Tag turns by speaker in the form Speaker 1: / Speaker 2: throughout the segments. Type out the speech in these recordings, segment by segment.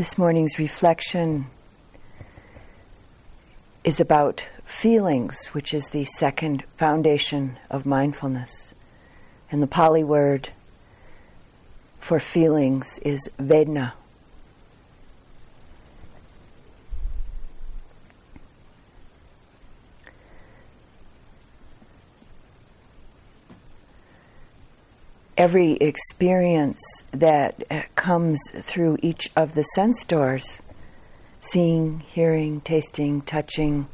Speaker 1: This morning's reflection is about feelings, which is the second foundation of mindfulness. And the Pali word for feelings is Vedana. Every experience that uh, comes through each of the sense doors seeing, hearing, tasting, touching,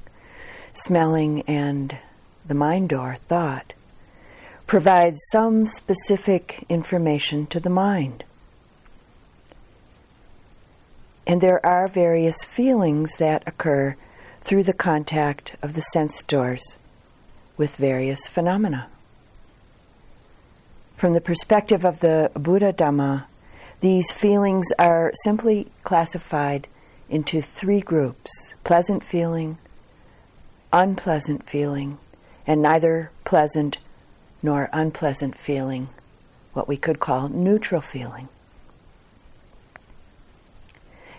Speaker 1: smelling, and the mind door, thought provides some specific information to the mind. And there are various feelings that occur through the contact of the sense doors with various phenomena. From the perspective of the Buddha Dhamma, these feelings are simply classified into three groups pleasant feeling, unpleasant feeling, and neither pleasant nor unpleasant feeling, what we could call neutral feeling.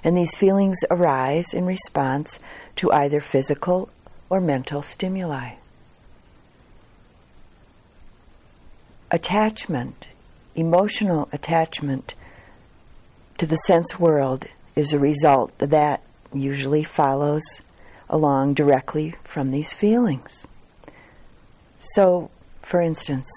Speaker 1: And these feelings arise in response to either physical or mental stimuli. Attachment, emotional attachment to the sense world is a result that usually follows along directly from these feelings. So, for instance,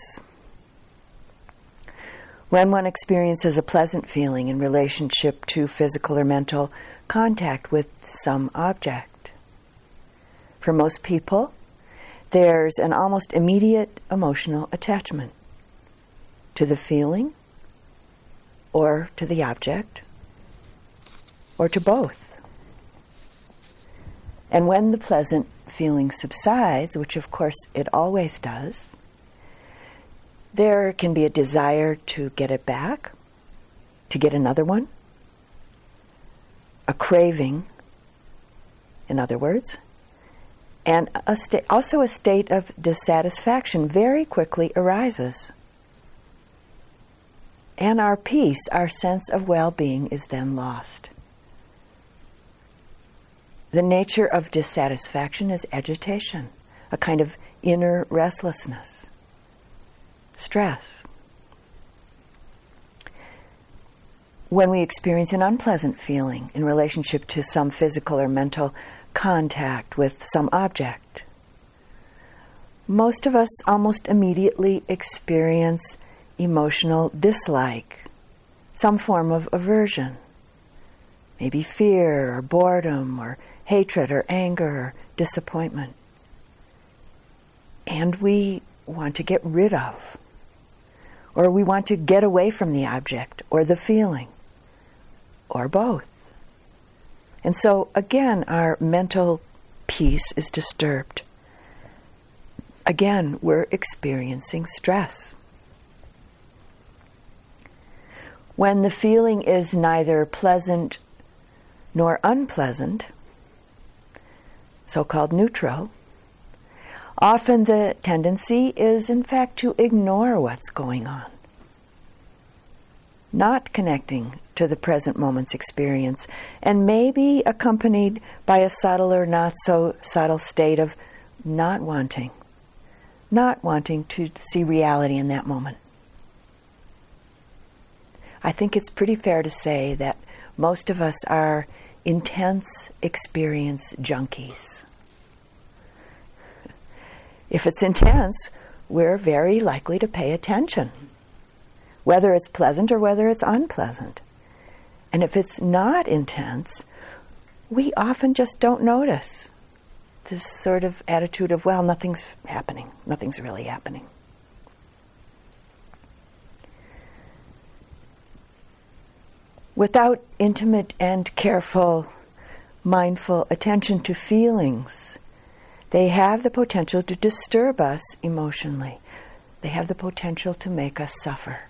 Speaker 1: when one experiences a pleasant feeling in relationship to physical or mental contact with some object, for most people, there's an almost immediate emotional attachment to the feeling or to the object or to both. And when the pleasant feeling subsides, which of course it always does, there can be a desire to get it back, to get another one, a craving, in other words, and a sta- also a state of dissatisfaction very quickly arises and our peace, our sense of well being, is then lost. The nature of dissatisfaction is agitation, a kind of inner restlessness, stress. When we experience an unpleasant feeling in relationship to some physical or mental contact with some object, most of us almost immediately experience emotional dislike, some form of aversion, maybe fear or boredom or hatred or anger or disappointment. And we want to get rid of, or we want to get away from the object or the feeling, or both. And so, again, our mental peace is disturbed. Again, we're experiencing stress. When the feeling is neither pleasant nor unpleasant, so called neutral, often the tendency is, in fact, to ignore what's going on, not connecting to the present moment's experience, and maybe accompanied by a subtle or not so subtle state of not wanting, not wanting to see reality in that moment. I think it's pretty fair to say that most of us are intense experience junkies. If it's intense, we're very likely to pay attention, whether it's pleasant or whether it's unpleasant. And if it's not intense, we often just don't notice this sort of attitude of, well, nothing's happening, nothing's really happening. Without intimate and careful, mindful attention to feelings, they have the potential to disturb us emotionally. They have the potential to make us suffer.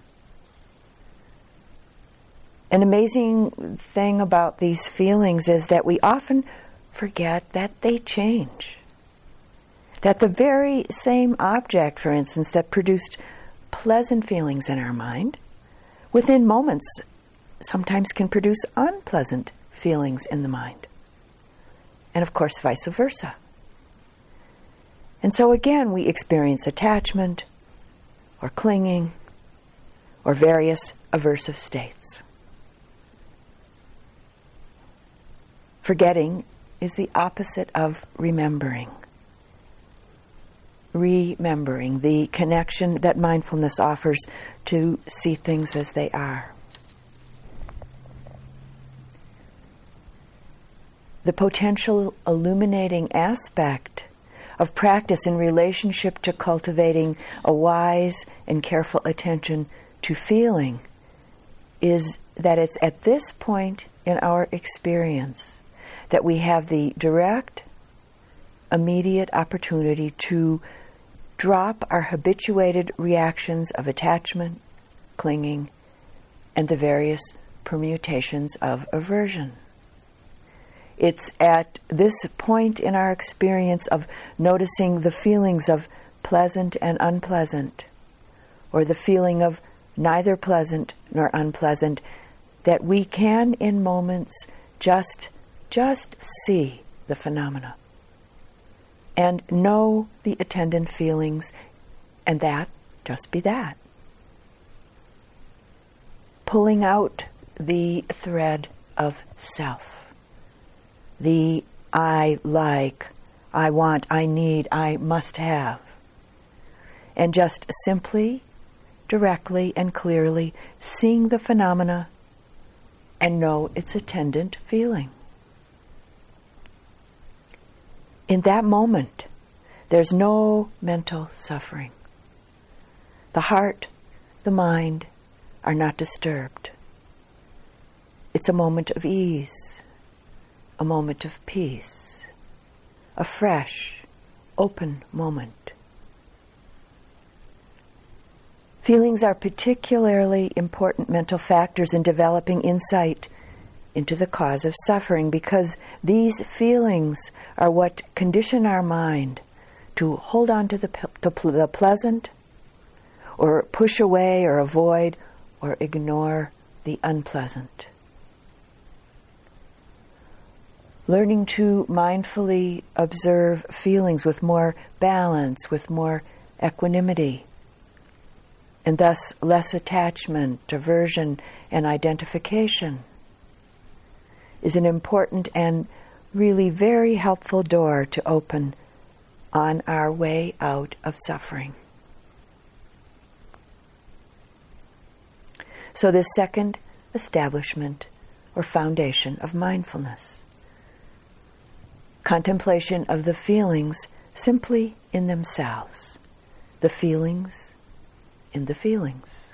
Speaker 1: An amazing thing about these feelings is that we often forget that they change. That the very same object, for instance, that produced pleasant feelings in our mind, within moments sometimes can produce unpleasant feelings in the mind. And of course, vice versa. And so again, we experience attachment or clinging or various aversive states. Forgetting is the opposite of remembering. Remembering the connection that mindfulness offers to see things as they are. The potential illuminating aspect of practice in relationship to cultivating a wise and careful attention to feeling is that it's at this point in our experience that we have the direct, immediate opportunity to drop our habituated reactions of attachment, clinging, and the various permutations of aversion. It's at this point in our experience of noticing the feelings of pleasant and unpleasant, or the feeling of neither pleasant nor unpleasant, that we can, in moments, just just see the phenomena and know the attendant feelings, and that just be that. Pulling out the thread of self the I like, I want, I need, I must have. And just simply, directly, and clearly seeing the phenomena and know its attendant feeling. In that moment, there's no mental suffering. The heart, the mind are not disturbed. It's a moment of ease a moment of peace, a fresh, open moment. Feelings are particularly important mental factors in developing insight into the cause of suffering because these feelings are what condition our mind to hold on to the, the pleasant or push away or avoid or ignore the unpleasant. Learning to mindfully observe feelings with more balance, with more equanimity, and thus less attachment, aversion, and identification is an important and really very helpful door to open on our way out of suffering. So, this second establishment or foundation of mindfulness contemplation of the feelings simply in themselves, the feelings in the feelings.